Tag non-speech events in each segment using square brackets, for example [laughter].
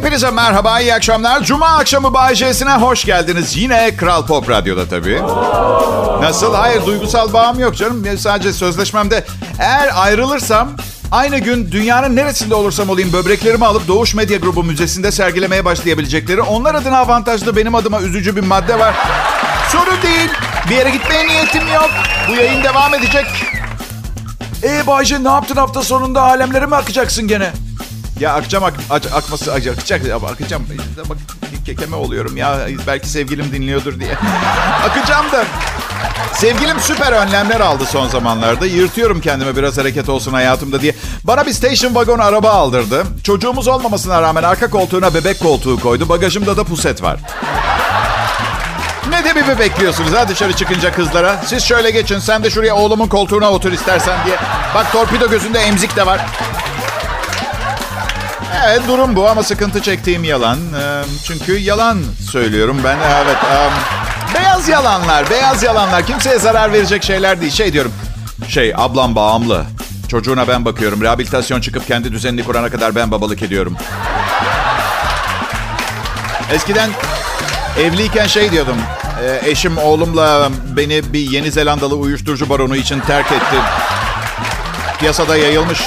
Hepinize merhaba, iyi akşamlar. Cuma akşamı Bay J'sine hoş geldiniz. Yine Kral Pop Radyo'da tabii. Nasıl? Hayır, duygusal bağım yok canım. Sadece sözleşmemde eğer ayrılırsam aynı gün dünyanın neresinde olursam olayım böbreklerimi alıp Doğuş Medya Grubu Müzesi'nde sergilemeye başlayabilecekleri onlar adına avantajlı benim adıma üzücü bir madde var. Sorun değil. Bir yere gitmeye niyetim yok. Bu yayın devam edecek. Ee Bayce ne yaptın hafta sonunda alemlere mi akacaksın gene? Ya akacağım ak, ak, akması akacak ya akacağım. Bak kekeme oluyorum ya belki sevgilim dinliyordur diye. [laughs] akacağım da. Sevgilim süper önlemler aldı son zamanlarda. Yırtıyorum kendime biraz hareket olsun hayatımda diye. Bana bir station wagon araba aldırdı. Çocuğumuz olmamasına rağmen arka koltuğuna bebek koltuğu koydu. Bagajımda da puset var. Ne de bir bekliyorsunuz ha dışarı çıkınca kızlara? Siz şöyle geçin sen de şuraya oğlumun koltuğuna otur istersen diye. Bak torpido gözünde emzik de var. Evet durum bu ama sıkıntı çektiğim yalan. Ee, çünkü yalan söylüyorum ben. Evet. Beyaz yalanlar, beyaz yalanlar. Kimseye zarar verecek şeyler değil. Şey diyorum. Şey ablam bağımlı. Çocuğuna ben bakıyorum. Rehabilitasyon çıkıp kendi düzenini kurana kadar ben babalık ediyorum. Eskiden evliyken şey diyordum. E, eşim oğlumla beni bir Yeni Zelandalı uyuşturucu baronu için terk etti. Piyasada yayılmış.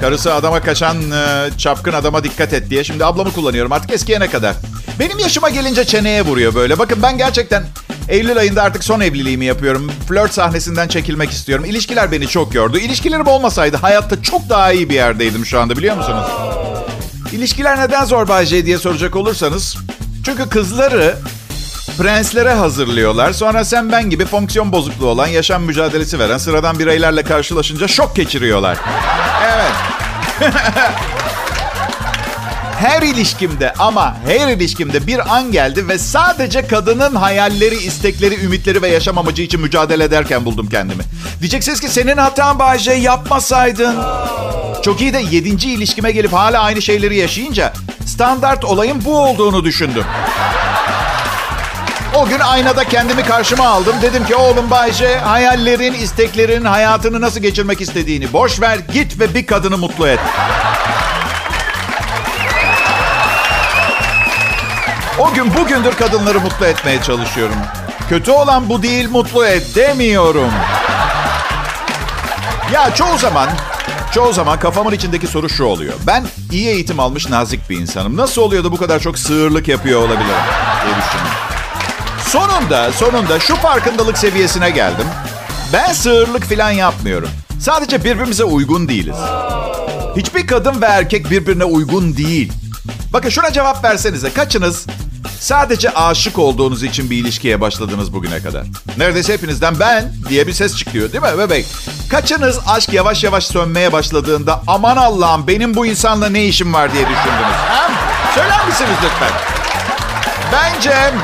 Karısı adama kaçan e, çapkın adama dikkat et diye. Şimdi ablamı kullanıyorum artık eskiye ne kadar. Benim yaşıma gelince çeneye vuruyor böyle. Bakın ben gerçekten Eylül ayında artık son evliliğimi yapıyorum. Flört sahnesinden çekilmek istiyorum. İlişkiler beni çok yordu. İlişkilerim olmasaydı hayatta çok daha iyi bir yerdeydim şu anda biliyor musunuz? İlişkiler neden zor Bayce diye soracak olursanız. Çünkü kızları prenslere hazırlıyorlar. Sonra sen ben gibi fonksiyon bozukluğu olan, yaşam mücadelesi veren sıradan bireylerle karşılaşınca şok geçiriyorlar. Evet. [laughs] her ilişkimde ama her ilişkimde bir an geldi ve sadece kadının hayalleri, istekleri, ümitleri ve yaşam amacı için mücadele ederken buldum kendimi. Diyeceksiniz ki senin hatan Bayce yapmasaydın. Çok iyi de yedinci ilişkime gelip hala aynı şeyleri yaşayınca standart olayın bu olduğunu düşündüm. O gün aynada kendimi karşıma aldım. Dedim ki oğlum Bayce hayallerin, isteklerin, hayatını nasıl geçirmek istediğini boş ver. Git ve bir kadını mutlu et. O gün bugündür kadınları mutlu etmeye çalışıyorum. Kötü olan bu değil, mutlu et demiyorum. Ya çoğu zaman, çoğu zaman kafamın içindeki soru şu oluyor. Ben iyi eğitim almış nazik bir insanım. Nasıl oluyor da bu kadar çok sığırlık yapıyor olabilirim diye düşünüyorum. Sonunda, sonunda şu farkındalık seviyesine geldim. Ben sığırlık falan yapmıyorum. Sadece birbirimize uygun değiliz. Hiçbir kadın ve erkek birbirine uygun değil. Bakın şuna cevap versenize. Kaçınız sadece aşık olduğunuz için bir ilişkiye başladınız bugüne kadar? Neredeyse hepinizden ben diye bir ses çıkıyor değil mi bebek? Kaçınız aşk yavaş yavaş sönmeye başladığında aman Allah'ım benim bu insanla ne işim var diye düşündünüz? Ha? Söyler misiniz lütfen? Bence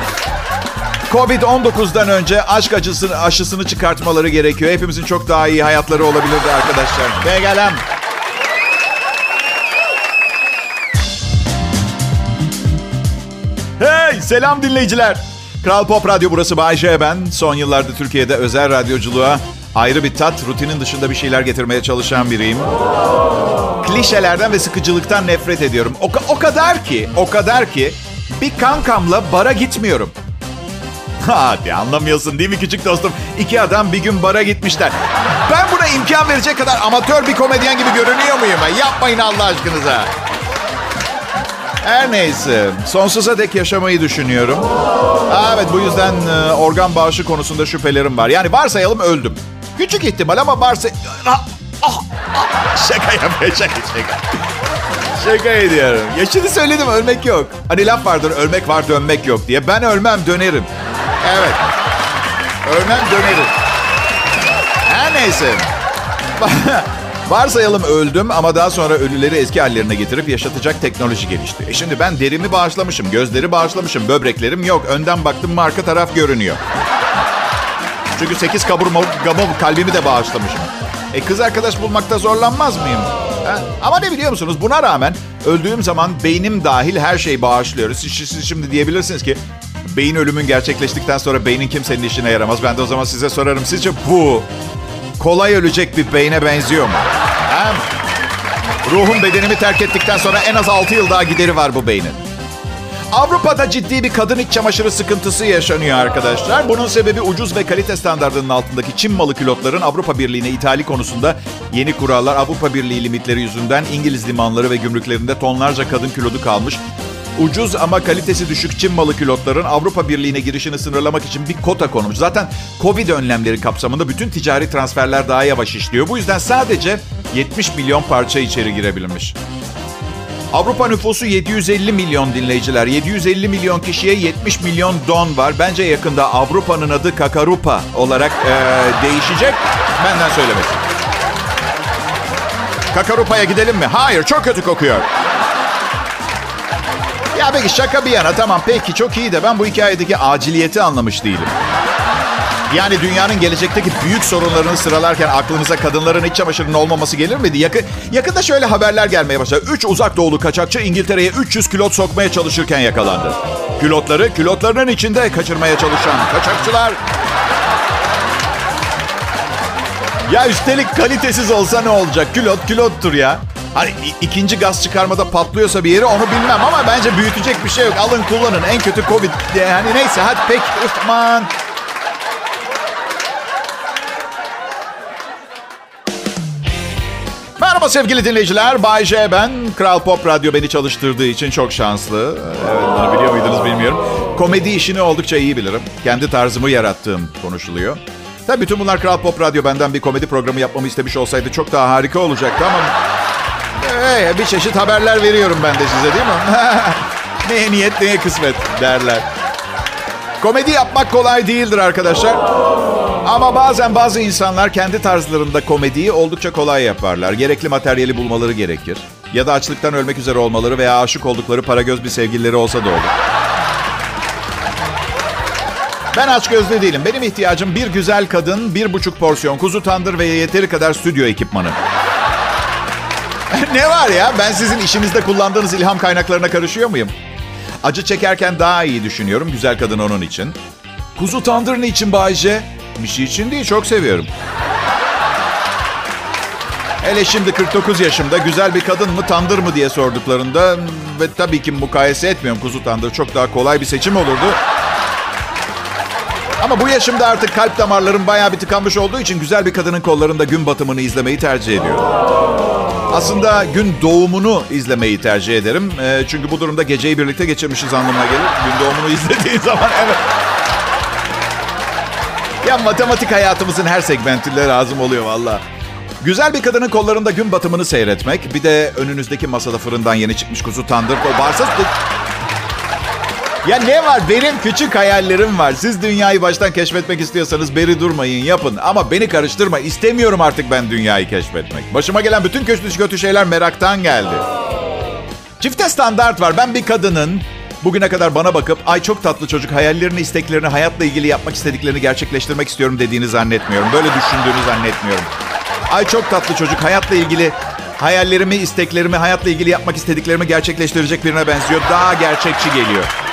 Covid-19'dan önce aşk acısını, aşısını çıkartmaları gerekiyor. Hepimizin çok daha iyi hayatları olabilirdi arkadaşlar. Pekala. Hey selam dinleyiciler. Kral Pop Radyo burası Bay J ben. Son yıllarda Türkiye'de özel radyoculuğa ayrı bir tat, rutinin dışında bir şeyler getirmeye çalışan biriyim. Klişelerden ve sıkıcılıktan nefret ediyorum. O, o kadar ki, o kadar ki bir kankamla bara gitmiyorum. Hadi anlamıyorsun değil mi küçük dostum? İki adam bir gün bara gitmişler. Ben buna imkan verecek kadar amatör bir komedyen gibi görünüyor muyum? Yapmayın Allah aşkınıza. Her neyse. Sonsuza dek yaşamayı düşünüyorum. Evet bu yüzden e, organ bağışı konusunda şüphelerim var. Yani varsayalım öldüm. Küçük ihtimal ama varsa... Ah, ah, ah. Şaka yapıyor şaka şaka. Şaka ediyorum. Yaşını söyledim ölmek yok. Hani laf vardır ölmek var dönmek yok diye. Ben ölmem dönerim. Evet. Ölmem dönerim. Her neyse. [laughs] Varsayalım öldüm ama daha sonra ölüleri eski hallerine getirip yaşatacak teknoloji gelişti. E şimdi ben derimi bağışlamışım, gözleri bağışlamışım, böbreklerim yok. Önden baktım mı arka taraf görünüyor. Çünkü 8 kaburma kalbimi de bağışlamışım. E kız arkadaş bulmakta zorlanmaz mıyım? Ha? Ama ne biliyor musunuz? Buna rağmen öldüğüm zaman beynim dahil her şeyi bağışlıyoruz. Siz, siz şimdi diyebilirsiniz ki beyin ölümün gerçekleştikten sonra beynin kimsenin işine yaramaz. Ben de o zaman size sorarım. Sizce bu kolay ölecek bir beyne benziyor mu? Ha? Ruhum bedenimi terk ettikten sonra en az 6 yıl daha gideri var bu beynin. Avrupa'da ciddi bir kadın iç çamaşırı sıkıntısı yaşanıyor arkadaşlar. Bunun sebebi ucuz ve kalite standartının altındaki Çin malı külotların Avrupa Birliği'ne ithali konusunda yeni kurallar Avrupa Birliği limitleri yüzünden İngiliz limanları ve gümrüklerinde tonlarca kadın kilodu kalmış. Ucuz ama kalitesi düşük Çin malı külotların Avrupa Birliği'ne girişini sınırlamak için bir kota konmuş. Zaten Covid önlemleri kapsamında bütün ticari transferler daha yavaş işliyor. Bu yüzden sadece 70 milyon parça içeri girebilmiş. Avrupa nüfusu 750 milyon dinleyiciler. 750 milyon kişiye 70 milyon don var. Bence yakında Avrupa'nın adı Kakarupa olarak e, değişecek. Benden söylemesi. Kakarupa'ya gidelim mi? Hayır, çok kötü kokuyor. Ya peki şaka bir yana tamam peki çok iyi de ben bu hikayedeki aciliyeti anlamış değilim. Yani dünyanın gelecekteki büyük sorunlarını sıralarken aklınıza kadınların iç çamaşırının olmaması gelir miydi? Yakın, yakında şöyle haberler gelmeye başladı. 3 uzak doğulu kaçakçı İngiltere'ye 300 kilot sokmaya çalışırken yakalandı. Külotları külotlarının içinde kaçırmaya çalışan kaçakçılar. Ya üstelik kalitesiz olsa ne olacak? Külot külottur ya. Hani ikinci gaz çıkarmada patlıyorsa bir yeri onu bilmem ama bence büyütecek bir şey yok. Alın kullanın en kötü Covid. Yani neyse hadi pek aman. Merhaba sevgili dinleyiciler. Bay J ben. Kral Pop Radyo beni çalıştırdığı için çok şanslı. Evet bunu biliyor muydunuz bilmiyorum. Komedi işini oldukça iyi bilirim. Kendi tarzımı yarattığım konuşuluyor. Tabii bütün bunlar Kral Pop Radyo benden bir komedi programı yapmamı istemiş olsaydı çok daha harika olacaktı ama... Hey, bir çeşit haberler veriyorum ben de size değil mi? [laughs] neye niyet neye kısmet derler. Komedi yapmak kolay değildir arkadaşlar. Ama bazen bazı insanlar kendi tarzlarında komediyi oldukça kolay yaparlar. Gerekli materyali bulmaları gerekir. Ya da açlıktan ölmek üzere olmaları veya aşık oldukları para göz bir sevgilileri olsa da olur. Ben aç gözlü değilim. Benim ihtiyacım bir güzel kadın, bir buçuk porsiyon kuzu tandır ve yeteri kadar stüdyo ekipmanı. [laughs] ne var ya? Ben sizin işinizde kullandığınız ilham kaynaklarına karışıyor muyum? Acı çekerken daha iyi düşünüyorum. Güzel kadın onun için. Kuzu tandır ne için Bayce? Bir şey için değil, çok seviyorum. Hele şimdi 49 yaşımda güzel bir kadın mı tandır mı diye sorduklarında ve tabii ki mukayese etmiyorum kuzu tandır çok daha kolay bir seçim olurdu. Ama bu yaşımda artık kalp damarlarım bayağı bir tıkanmış olduğu için güzel bir kadının kollarında gün batımını izlemeyi tercih ediyorum. Aslında gün doğumunu izlemeyi tercih ederim. E, çünkü bu durumda geceyi birlikte geçirmişiz anlamına gelir. Gün doğumunu [laughs] izlediğin zaman evet. Ya matematik hayatımızın her segmentinde lazım oluyor valla. Güzel bir kadının kollarında gün batımını seyretmek. Bir de önünüzdeki masada fırından yeni çıkmış kuzu tandır. O varsa... Ya ne var? Benim küçük hayallerim var. Siz dünyayı baştan keşfetmek istiyorsanız beri durmayın, yapın. Ama beni karıştırma. İstemiyorum artık ben dünyayı keşfetmek. Başıma gelen bütün kötü kötü şeyler meraktan geldi. Çifte standart var. Ben bir kadının bugüne kadar bana bakıp ay çok tatlı çocuk hayallerini, isteklerini, hayatla ilgili yapmak istediklerini gerçekleştirmek istiyorum dediğini zannetmiyorum. Böyle düşündüğünü zannetmiyorum. Ay çok tatlı çocuk hayatla ilgili hayallerimi, isteklerimi, hayatla ilgili yapmak istediklerimi gerçekleştirecek birine benziyor. Daha gerçekçi geliyor.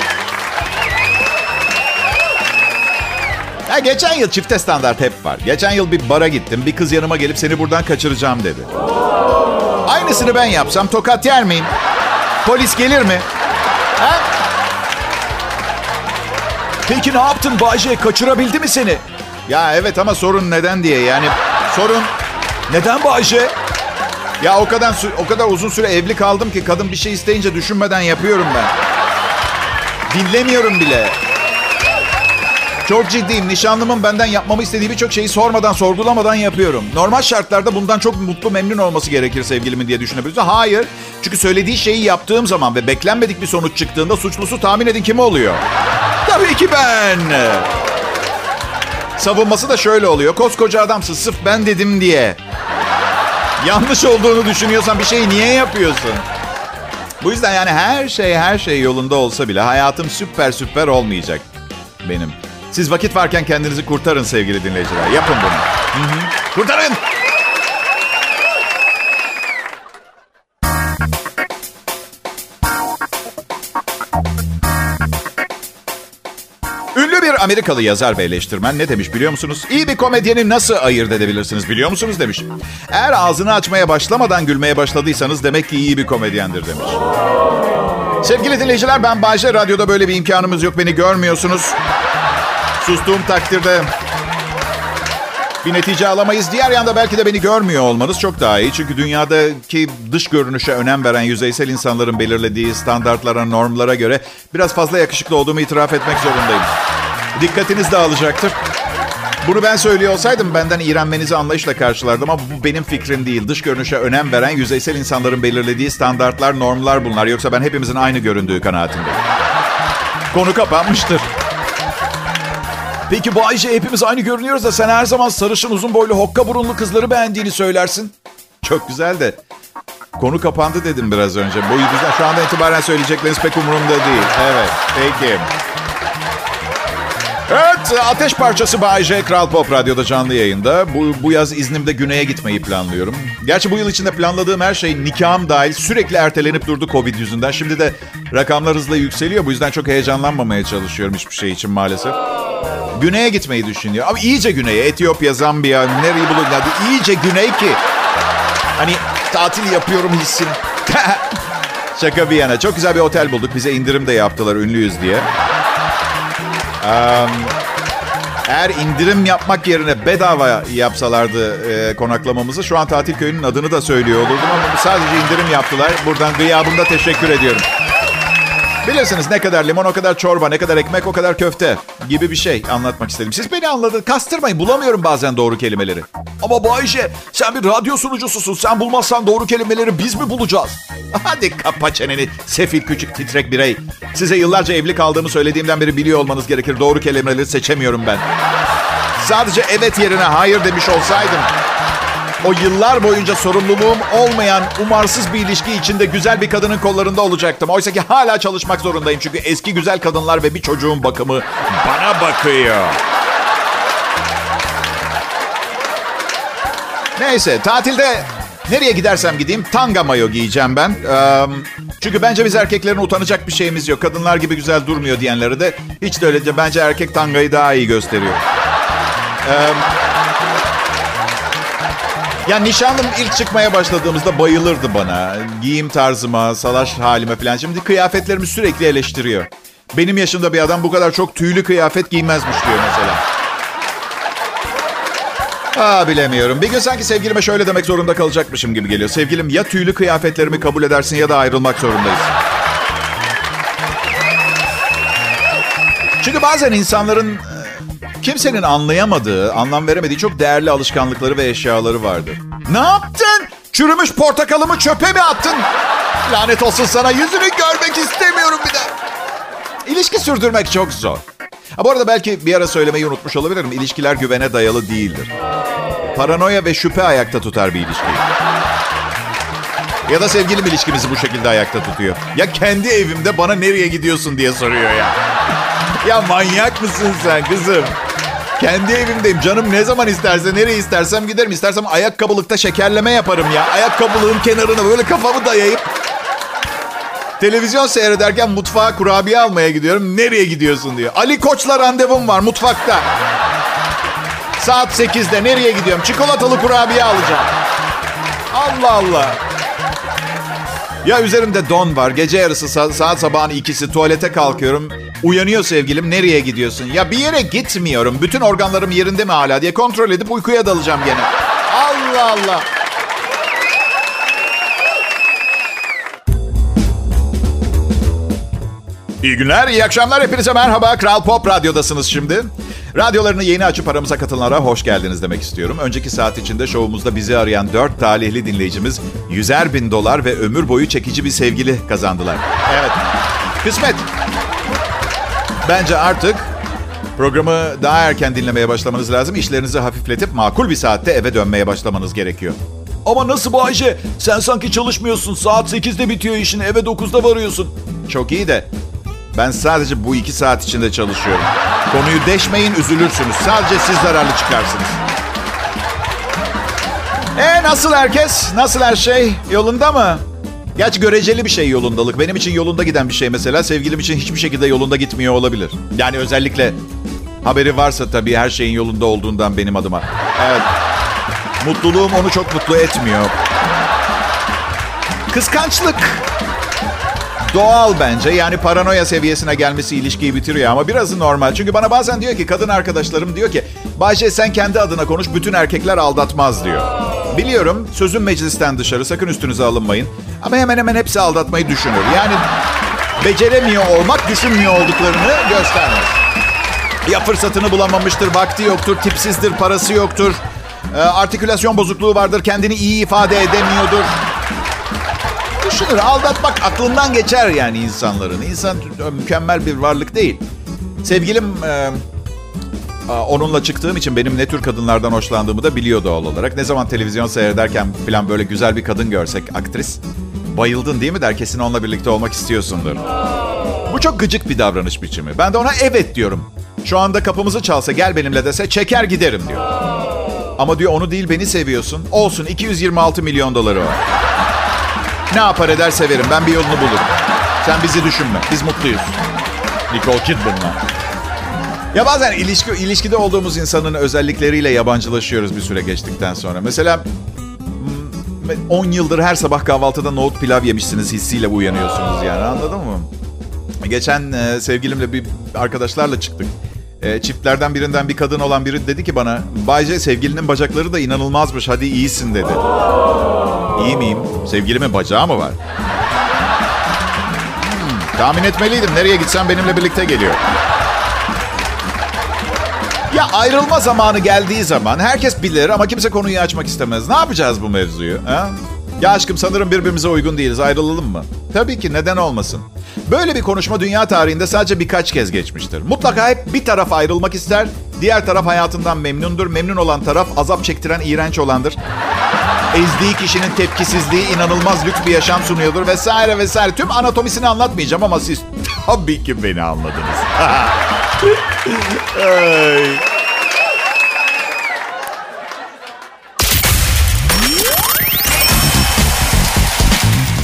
Ya geçen yıl çifte standart hep var. Geçen yıl bir bara gittim. Bir kız yanıma gelip seni buradan kaçıracağım dedi. Aynısını ben yapsam tokat yer miyim? Polis gelir mi? Ha? Peki ne yaptın Bayce? Kaçırabildi mi seni? Ya evet ama sorun neden diye yani. Sorun neden Bayce? Ya o kadar o kadar uzun süre evli kaldım ki kadın bir şey isteyince düşünmeden yapıyorum ben. Dinlemiyorum bile. Çok ciddiyim. Nişanlımın benden yapmamı istediği birçok şeyi sormadan, sorgulamadan yapıyorum. Normal şartlarda bundan çok mutlu, memnun olması gerekir sevgilimin diye düşünebiliriz. Hayır. Çünkü söylediği şeyi yaptığım zaman ve beklenmedik bir sonuç çıktığında suçlusu tahmin edin kim oluyor? Tabii ki ben. Savunması da şöyle oluyor. Koskoca adamsın sırf ben dedim diye. Yanlış olduğunu düşünüyorsan bir şeyi niye yapıyorsun? Bu yüzden yani her şey her şey yolunda olsa bile hayatım süper süper olmayacak benim. Siz vakit varken kendinizi kurtarın sevgili dinleyiciler. Yapın bunu. Hı hı. Kurtarın. Ünlü bir Amerikalı yazar ve eleştirmen ne demiş biliyor musunuz? İyi bir komedyeni nasıl ayırt edebilirsiniz biliyor musunuz demiş. Eğer ağzını açmaya başlamadan gülmeye başladıysanız demek ki iyi bir komedyendir demiş. Sevgili dinleyiciler ben Bayce. Radyoda böyle bir imkanımız yok. Beni görmüyorsunuz. Sustuğum takdirde bir netice alamayız. Diğer yanda belki de beni görmüyor olmanız çok daha iyi. Çünkü dünyadaki dış görünüşe önem veren yüzeysel insanların belirlediği standartlara, normlara göre biraz fazla yakışıklı olduğumu itiraf etmek zorundayım. Dikkatiniz dağılacaktır. Bunu ben söylüyor olsaydım benden iğrenmenizi anlayışla karşılardım ama bu benim fikrim değil. Dış görünüşe önem veren yüzeysel insanların belirlediği standartlar, normlar bunlar. Yoksa ben hepimizin aynı göründüğü kanaatindeyim. Konu kapanmıştır. Peki bu Ayşe hepimiz aynı görünüyoruz da sen her zaman sarışın uzun boylu hokka burunlu kızları beğendiğini söylersin. Çok güzel de konu kapandı dedim biraz önce. Bu yüzden şu anda itibaren söyleyecekleriniz pek umurumda değil. Evet peki. Evet, Ateş Parçası Bay J. Kral Pop Radyo'da canlı yayında. Bu, bu yaz iznimde güneye gitmeyi planlıyorum. Gerçi bu yıl içinde planladığım her şey nikahım dahil sürekli ertelenip durdu Covid yüzünden. Şimdi de rakamlar hızla yükseliyor. Bu yüzden çok heyecanlanmamaya çalışıyorum hiçbir şey için maalesef. Güney'e gitmeyi düşünüyor. Ama iyice güneye. Etiyopya, Zambiya, nereyi bulur? Yani iyice güney ki. Hani tatil yapıyorum hissin. [laughs] Şaka bir yana. Çok güzel bir otel bulduk. Bize indirim de yaptılar ünlüyüz diye. Um, eğer indirim yapmak yerine bedava yapsalardı e, konaklamamızı şu an tatil köyünün adını da söylüyor olurdum ama sadece indirim yaptılar. Buradan gıyabında teşekkür ediyorum. Bilirsiniz ne kadar limon o kadar çorba, ne kadar ekmek o kadar köfte gibi bir şey anlatmak istedim. Siz beni anladınız. Kastırmayın bulamıyorum bazen doğru kelimeleri. Ama Bayşe sen bir radyo sunucususun. Sen bulmazsan doğru kelimeleri biz mi bulacağız? [laughs] Hadi kapa çeneni sefil küçük titrek birey. Size yıllarca evli kaldığımı söylediğimden beri biliyor olmanız gerekir. Doğru kelimeleri seçemiyorum ben. Sadece evet yerine hayır demiş olsaydım o yıllar boyunca sorumluluğum olmayan umarsız bir ilişki içinde güzel bir kadının kollarında olacaktım. Oysa ki hala çalışmak zorundayım. Çünkü eski güzel kadınlar ve bir çocuğun bakımı bana bakıyor. Neyse tatilde nereye gidersem gideyim tanga mayo giyeceğim ben. Ee, çünkü bence biz erkeklerin utanacak bir şeyimiz yok. Kadınlar gibi güzel durmuyor diyenleri de hiç de öylece bence erkek tangayı daha iyi gösteriyor. Ee, ya nişanlım ilk çıkmaya başladığımızda bayılırdı bana. Giyim tarzıma, salaş halime falan. Şimdi kıyafetlerimi sürekli eleştiriyor. Benim yaşımda bir adam bu kadar çok tüylü kıyafet giymezmiş diyor mesela. Aa bilemiyorum. Bir gün sanki sevgilime şöyle demek zorunda kalacakmışım gibi geliyor. Sevgilim ya tüylü kıyafetlerimi kabul edersin ya da ayrılmak zorundayız. Çünkü bazen insanların kimsenin anlayamadığı, anlam veremediği çok değerli alışkanlıkları ve eşyaları vardır. Ne yaptın? Çürümüş portakalımı çöpe mi attın? Lanet olsun sana. Yüzünü görmek istemiyorum bir daha. İlişki sürdürmek çok zor. Ha, bu arada belki bir ara söylemeyi unutmuş olabilirim. İlişkiler güvene dayalı değildir. Paranoya ve şüphe ayakta tutar bir ilişkiyi. Ya da sevgilim ilişkimizi bu şekilde ayakta tutuyor. Ya kendi evimde bana nereye gidiyorsun diye soruyor ya. Ya manyak mısın sen kızım? Kendi evimdeyim. Canım ne zaman isterse, nereye istersem giderim. İstersem ayakkabılıkta şekerleme yaparım ya. Ayakkabılığın kenarına böyle kafamı dayayıp televizyon seyrederken mutfağa kurabiye almaya gidiyorum. Nereye gidiyorsun diyor. Ali Koç'la randevum var mutfakta. Saat 8'de nereye gidiyorum? Çikolatalı kurabiye alacağım. Allah Allah. Ya üzerimde don var. Gece yarısı sa- saat sabahın ikisi tuvalete kalkıyorum. Uyanıyor sevgilim. Nereye gidiyorsun? Ya bir yere gitmiyorum. Bütün organlarım yerinde mi hala diye kontrol edip uykuya dalacağım gene. Allah Allah. İyi günler, iyi akşamlar. Hepinize merhaba. Kral Pop Radyo'dasınız şimdi. Radyolarını yeni açıp aramıza katılanlara hoş geldiniz demek istiyorum. Önceki saat içinde şovumuzda bizi arayan dört talihli dinleyicimiz yüzer bin dolar ve ömür boyu çekici bir sevgili kazandılar. Evet, kısmet. Bence artık programı daha erken dinlemeye başlamanız lazım. İşlerinizi hafifletip makul bir saatte eve dönmeye başlamanız gerekiyor. Ama nasıl bu Ayşe? Sen sanki çalışmıyorsun. Saat 8'de bitiyor işin. Eve 9'da varıyorsun. Çok iyi de ben sadece bu iki saat içinde çalışıyorum. Konuyu deşmeyin üzülürsünüz. Sadece siz zararlı çıkarsınız. E nasıl herkes? Nasıl her şey? Yolunda mı? Gerçi göreceli bir şey yolundalık. Benim için yolunda giden bir şey mesela sevgilim için hiçbir şekilde yolunda gitmiyor olabilir. Yani özellikle Haberi varsa tabii her şeyin yolunda olduğundan benim adıma. Evet. Mutluluğum onu çok mutlu etmiyor. Kıskançlık. Doğal bence. Yani paranoya seviyesine gelmesi ilişkiyi bitiriyor ama biraz normal. Çünkü bana bazen diyor ki kadın arkadaşlarım diyor ki Bayce sen kendi adına konuş bütün erkekler aldatmaz diyor. Biliyorum sözüm meclisten dışarı sakın üstünüze alınmayın. Ama hemen hemen hepsi aldatmayı düşünür. Yani beceremiyor olmak düşünmüyor olduklarını göstermez. Ya fırsatını bulamamıştır, vakti yoktur, tipsizdir, parası yoktur. E, artikülasyon bozukluğu vardır, kendini iyi ifade edemiyordur. Düşünür, aldatmak aklından geçer yani insanların. İnsan mükemmel bir varlık değil. Sevgilim e, onunla çıktığım için benim ne tür kadınlardan hoşlandığımı da biliyor doğal olarak. Ne zaman televizyon seyrederken falan böyle güzel bir kadın görsek aktris. Bayıldın değil mi der kesin onunla birlikte olmak istiyorsundur. Bu çok gıcık bir davranış biçimi. Ben de ona evet diyorum. Şu anda kapımızı çalsa gel benimle dese çeker giderim diyor. Ama diyor onu değil beni seviyorsun. Olsun 226 milyon doları var. Ne yapar eder severim. Ben bir yolunu bulurum. Sen bizi düşünme. Biz mutluyuz. Nicole Kidman'la. Ya bazen ilişki, ilişkide olduğumuz insanın özellikleriyle yabancılaşıyoruz bir süre geçtikten sonra. Mesela 10 yıldır her sabah kahvaltıda nohut pilav yemişsiniz hissiyle uyanıyorsunuz yani anladın mı? Geçen e, sevgilimle bir arkadaşlarla çıktık. E, çiftlerden birinden bir kadın olan biri dedi ki bana Bayce sevgilinin bacakları da inanılmazmış hadi iyisin dedi. İyi miyim? Sevgilimin bacağı mı var? Hmm, tahmin etmeliydim. Nereye gitsem benimle birlikte geliyor. Ya ayrılma zamanı geldiği zaman herkes bilir ama kimse konuyu açmak istemez. Ne yapacağız bu mevzuyu? Ha? Ya aşkım sanırım birbirimize uygun değiliz. Ayrılalım mı? Tabii ki neden olmasın? Böyle bir konuşma dünya tarihinde sadece birkaç kez geçmiştir. Mutlaka hep bir taraf ayrılmak ister, diğer taraf hayatından memnundur. Memnun olan taraf azap çektiren iğrenç olandır. Ezdiği kişinin tepkisizliği inanılmaz lüks bir yaşam sunuyordur vesaire vesaire. Tüm anatomisini anlatmayacağım ama siz [laughs] tabii ki beni anladınız. [laughs]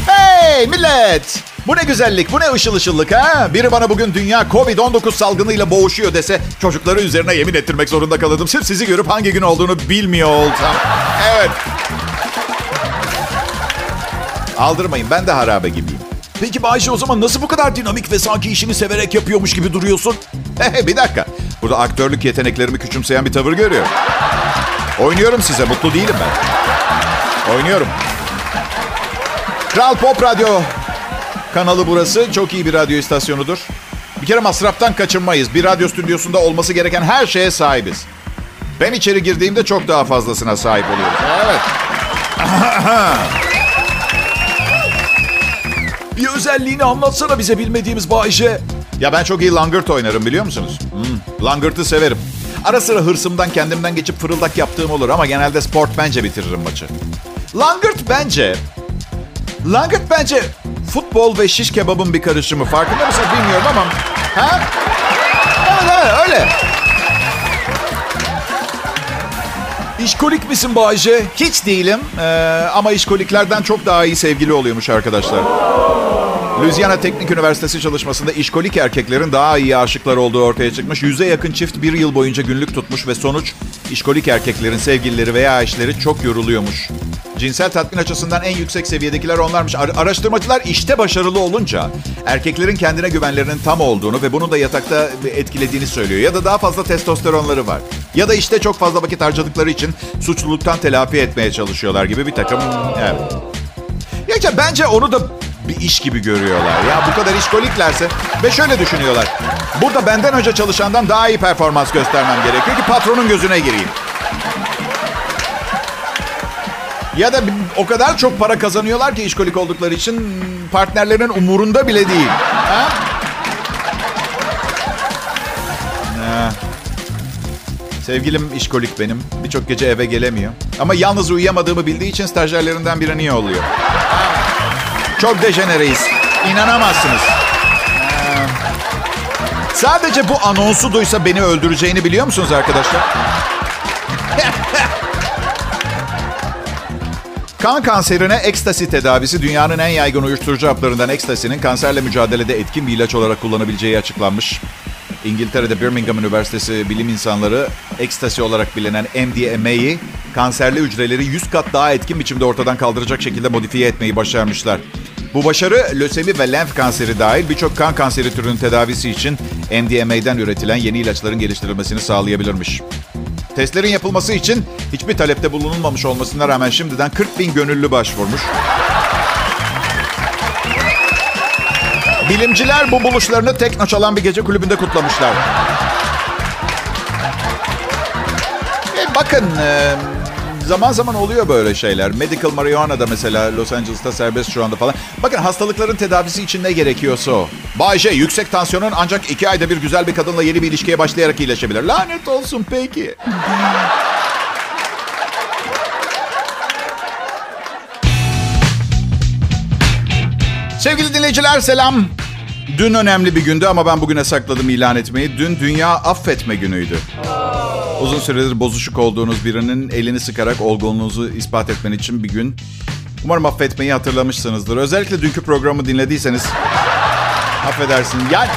hey millet! Bu ne güzellik, bu ne ışıl ışıllık ha? Biri bana bugün dünya Covid-19 salgınıyla boğuşuyor dese çocukları üzerine yemin ettirmek zorunda kalırdım. Sırf sizi görüp hangi gün olduğunu bilmiyor olsam. Evet. Aldırmayın ben de harabe gibiyim. Peki Bayşe o zaman nasıl bu kadar dinamik ve sanki işini severek yapıyormuş gibi duruyorsun? Bir dakika. Burada aktörlük yeteneklerimi küçümseyen bir tavır görüyorum. Oynuyorum size, mutlu değilim ben. Oynuyorum. Kral Pop Radyo kanalı burası. Çok iyi bir radyo istasyonudur. Bir kere masraftan kaçınmayız. Bir radyo stüdyosunda olması gereken her şeye sahibiz. Ben içeri girdiğimde çok daha fazlasına sahip oluyorum. Evet. [laughs] bir özelliğini anlatsana bize bilmediğimiz Bayşe. Ya ben çok iyi langırt oynarım biliyor musunuz? Hmm, langırtı severim. Ara sıra hırsımdan kendimden geçip fırıldak yaptığım olur ama genelde sport bence bitiririm maçı. Langırt bence... Langırt bence futbol ve şiş kebabın bir karışımı. Farkında mısınız bilmiyorum ama... Ha? Evet evet öyle. İşkolik misin Bayce? Hiç değilim. Ee, ama işkoliklerden çok daha iyi sevgili oluyormuş arkadaşlar. Louisiana Teknik Üniversitesi çalışmasında işkolik erkeklerin daha iyi aşıklar olduğu ortaya çıkmış. Yüze yakın çift bir yıl boyunca günlük tutmuş ve sonuç işkolik erkeklerin sevgilileri veya eşleri çok yoruluyormuş. Cinsel tatmin açısından en yüksek seviyedekiler onlarmış. Ar- araştırmacılar işte başarılı olunca erkeklerin kendine güvenlerinin tam olduğunu ve bunu da yatakta etkilediğini söylüyor. Ya da daha fazla testosteronları var. Ya da işte çok fazla vakit harcadıkları için suçluluktan telafi etmeye çalışıyorlar gibi bir takım... Evet. Ya bence onu da bir iş gibi görüyorlar. Ya bu kadar işkoliklerse ve şöyle düşünüyorlar. Burada benden önce çalışandan daha iyi performans göstermem gerekiyor ki patronun gözüne gireyim. Ya da o kadar çok para kazanıyorlar ki işkolik oldukları için partnerlerinin umurunda bile değil. Ha? Ha. Sevgilim işkolik benim. Birçok gece eve gelemiyor. Ama yalnız uyuyamadığımı bildiği için stajyerlerinden biri niye oluyor? Çok dejenereyiz. İnanamazsınız. Ee, sadece bu anonsu duysa beni öldüreceğini biliyor musunuz arkadaşlar? [laughs] Kan kanserine ekstasi tedavisi dünyanın en yaygın uyuşturucu haplarından ekstasinin kanserle mücadelede etkin bir ilaç olarak kullanabileceği açıklanmış. İngiltere'de Birmingham Üniversitesi bilim insanları ekstasi olarak bilinen MDMA'yı kanserli hücreleri 100 kat daha etkin biçimde ortadan kaldıracak şekilde modifiye etmeyi başarmışlar. Bu başarı lösemi ve lenf kanseri dahil birçok kan kanseri türünün tedavisi için MDMA'den üretilen yeni ilaçların geliştirilmesini sağlayabilirmiş. Testlerin yapılması için hiçbir talepte bulunulmamış olmasına rağmen şimdiden 40 bin gönüllü başvurmuş. Bilimciler bu buluşlarını tekno çalan bir gece kulübünde kutlamışlar. E, bakın e, zaman zaman oluyor böyle şeyler. Medical marijuana da mesela Los Angeles'ta serbest şu anda falan. Bakın hastalıkların tedavisi için ne gerekiyorsa o. Bayce yüksek tansiyonun ancak iki ayda bir güzel bir kadınla yeni bir ilişkiye başlayarak iyileşebilir. Lanet olsun peki. Sevgili dinleyiciler selam. Dün önemli bir gündü ama ben bugüne sakladım ilan etmeyi. Dün Dünya Affetme Günü'ydü. Uzun süredir bozuşuk olduğunuz birinin elini sıkarak olgunluğunuzu ispat etmen için bir gün. Umarım affetmeyi hatırlamışsınızdır. Özellikle dünkü programı dinlediyseniz affedersin. Yani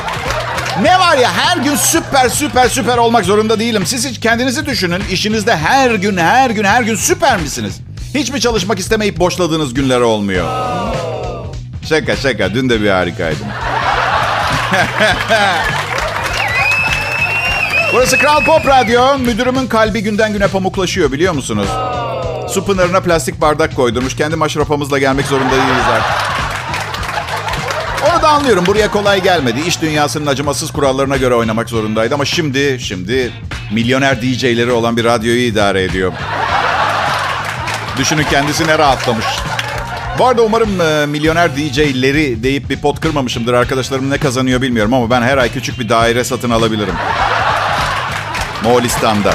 ne var ya her gün süper süper süper olmak zorunda değilim. Siz hiç kendinizi düşünün. İşinizde her gün her gün her gün süper misiniz? Hiç mi çalışmak istemeyip boşladığınız günler olmuyor? Şaka şaka. Dün de bir harikaydım. [laughs] Burası Kral Pop Radyo. Müdürümün kalbi günden güne pamuklaşıyor biliyor musunuz? Su pınarına plastik bardak koydurmuş. Kendi maşrapamızla gelmek zorunda değiliz artık. Onu da anlıyorum. Buraya kolay gelmedi. İş dünyasının acımasız kurallarına göre oynamak zorundaydı. Ama şimdi, şimdi milyoner DJ'leri olan bir radyoyu idare ediyor. Düşünün kendisine rahatlamış. Bu arada umarım e, milyoner DJ'leri deyip bir pot kırmamışımdır. Arkadaşlarım ne kazanıyor bilmiyorum ama ben her ay küçük bir daire satın alabilirim. Moğolistan'da.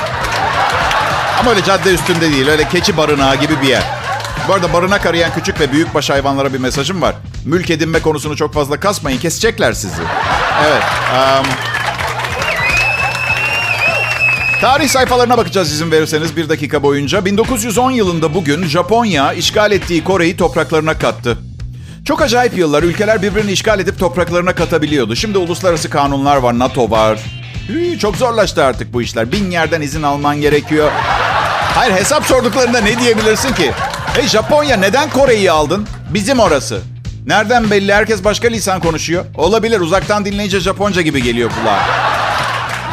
Ama öyle cadde üstünde değil. Öyle keçi barınağı gibi bir yer. Bu arada barınak arayan küçük ve büyükbaş hayvanlara bir mesajım var. Mülk edinme konusunu çok fazla kasmayın. Kesecekler sizi. Evet. Um, Tarih sayfalarına bakacağız izin verirseniz bir dakika boyunca. 1910 yılında bugün Japonya işgal ettiği Kore'yi topraklarına kattı. Çok acayip yıllar. Ülkeler birbirini işgal edip topraklarına katabiliyordu. Şimdi uluslararası kanunlar var, NATO var. Hii, çok zorlaştı artık bu işler. Bin yerden izin alman gerekiyor. Hayır hesap sorduklarında ne diyebilirsin ki? Hey Japonya neden Kore'yi aldın? Bizim orası. Nereden belli? Herkes başka lisan konuşuyor. Olabilir uzaktan dinleyince Japonca gibi geliyor kulağa.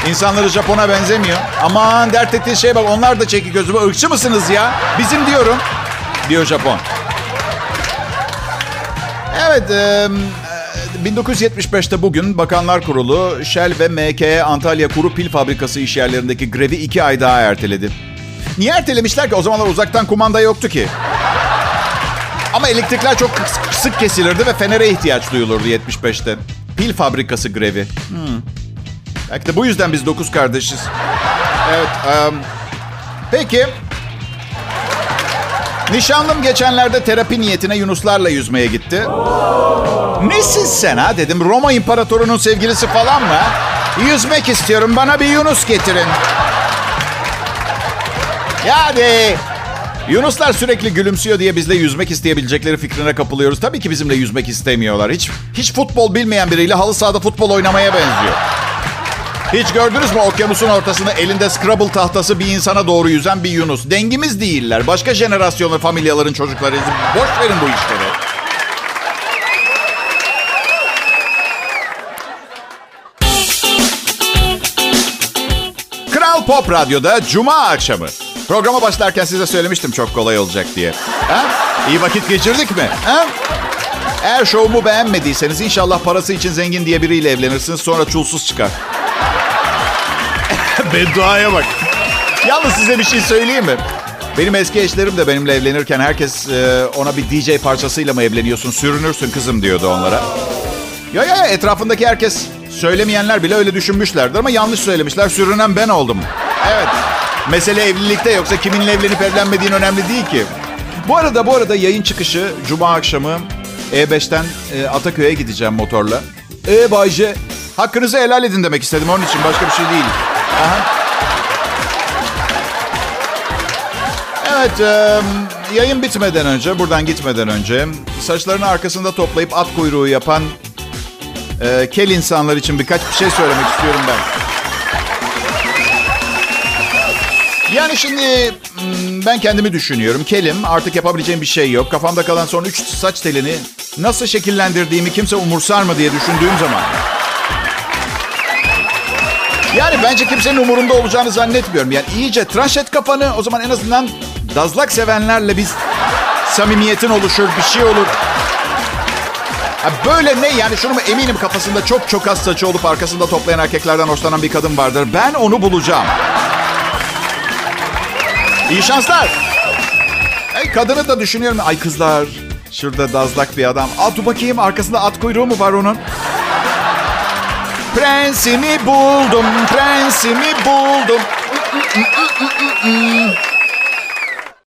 İnsanları Japon'a benzemiyor. Aman dert ettiği şeye bak onlar da çeki gözümü. Irkçı mısınız ya? Bizim diyorum. Diyor Japon. Evet. E, 1975'te bugün Bakanlar Kurulu Shell ve MKE Antalya Kuru Pil Fabrikası iş yerlerindeki grevi iki ay daha erteledi. Niye ertelemişler ki? O zamanlar uzaktan kumanda yoktu ki. Ama elektrikler çok sık kesilirdi ve fenere ihtiyaç duyulurdu 75'te. Pil fabrikası grevi. Hmm. Belki de bu yüzden biz dokuz kardeşiz. Evet. Um, peki. Nişanlım geçenlerde terapi niyetine Yunuslarla yüzmeye gitti. Nesin sen ha dedim. Roma imparatorunun sevgilisi falan mı? Yüzmek istiyorum. Bana bir Yunus getirin. Yani Yunuslar sürekli gülümsüyor diye bizle yüzmek isteyebilecekleri fikrine kapılıyoruz. Tabii ki bizimle yüzmek istemiyorlar. Hiç hiç futbol bilmeyen biriyle halı sahada futbol oynamaya benziyor. Hiç gördünüz mü okyanusun ortasında elinde Scrabble tahtası bir insana doğru yüzen bir Yunus? Dengimiz değiller. Başka jenerasyonlu familyaların çocukları. Boş verin bu işleri. Kral Pop Radyo'da Cuma akşamı. Programa başlarken size söylemiştim çok kolay olacak diye. Ha? İyi vakit geçirdik mi? Ha? Eğer şovumu beğenmediyseniz inşallah parası için zengin diye biriyle evlenirsiniz sonra çulsuz çıkar. [laughs] Bedduaya bak. Yalnız size bir şey söyleyeyim mi? Benim eski eşlerim de benimle evlenirken herkes e, ona bir DJ parçasıyla mı evleniyorsun, sürünürsün kızım diyordu onlara. Ya ya etrafındaki herkes söylemeyenler bile öyle düşünmüşlerdir ama yanlış söylemişler. Sürünen ben oldum. Evet. Mesele evlilikte yoksa kiminle evlenip evlenmediğin önemli değil ki. Bu arada bu arada yayın çıkışı Cuma akşamı E5'ten e, Ataköy'e gideceğim motorla. E Bayce hakkınızı helal edin demek istedim onun için başka bir şey değil. Aha. Evet, e, yayın bitmeden önce, buradan gitmeden önce saçlarını arkasında toplayıp at kuyruğu yapan e, kel insanlar için birkaç bir şey söylemek istiyorum ben. Yani şimdi hmm, ben kendimi düşünüyorum. Kelim artık yapabileceğim bir şey yok. Kafamda kalan son üç saç telini nasıl şekillendirdiğimi kimse umursar mı diye düşündüğüm zaman. Yani bence kimsenin umurunda olacağını zannetmiyorum. Yani iyice tıraş et kafanı. O zaman en azından dazlak sevenlerle biz samimiyetin oluşur, bir şey olur. Ha böyle ne yani şunu mu eminim kafasında çok çok az saçı olup arkasında toplayan erkeklerden hoşlanan bir kadın vardır. Ben onu bulacağım. İyi şanslar. Hey, kadını da düşünüyorum. Ay kızlar şurada dazlak bir adam. Aa dur bakayım arkasında at kuyruğu mu var onun? Prensimi buldum, prensimi buldum.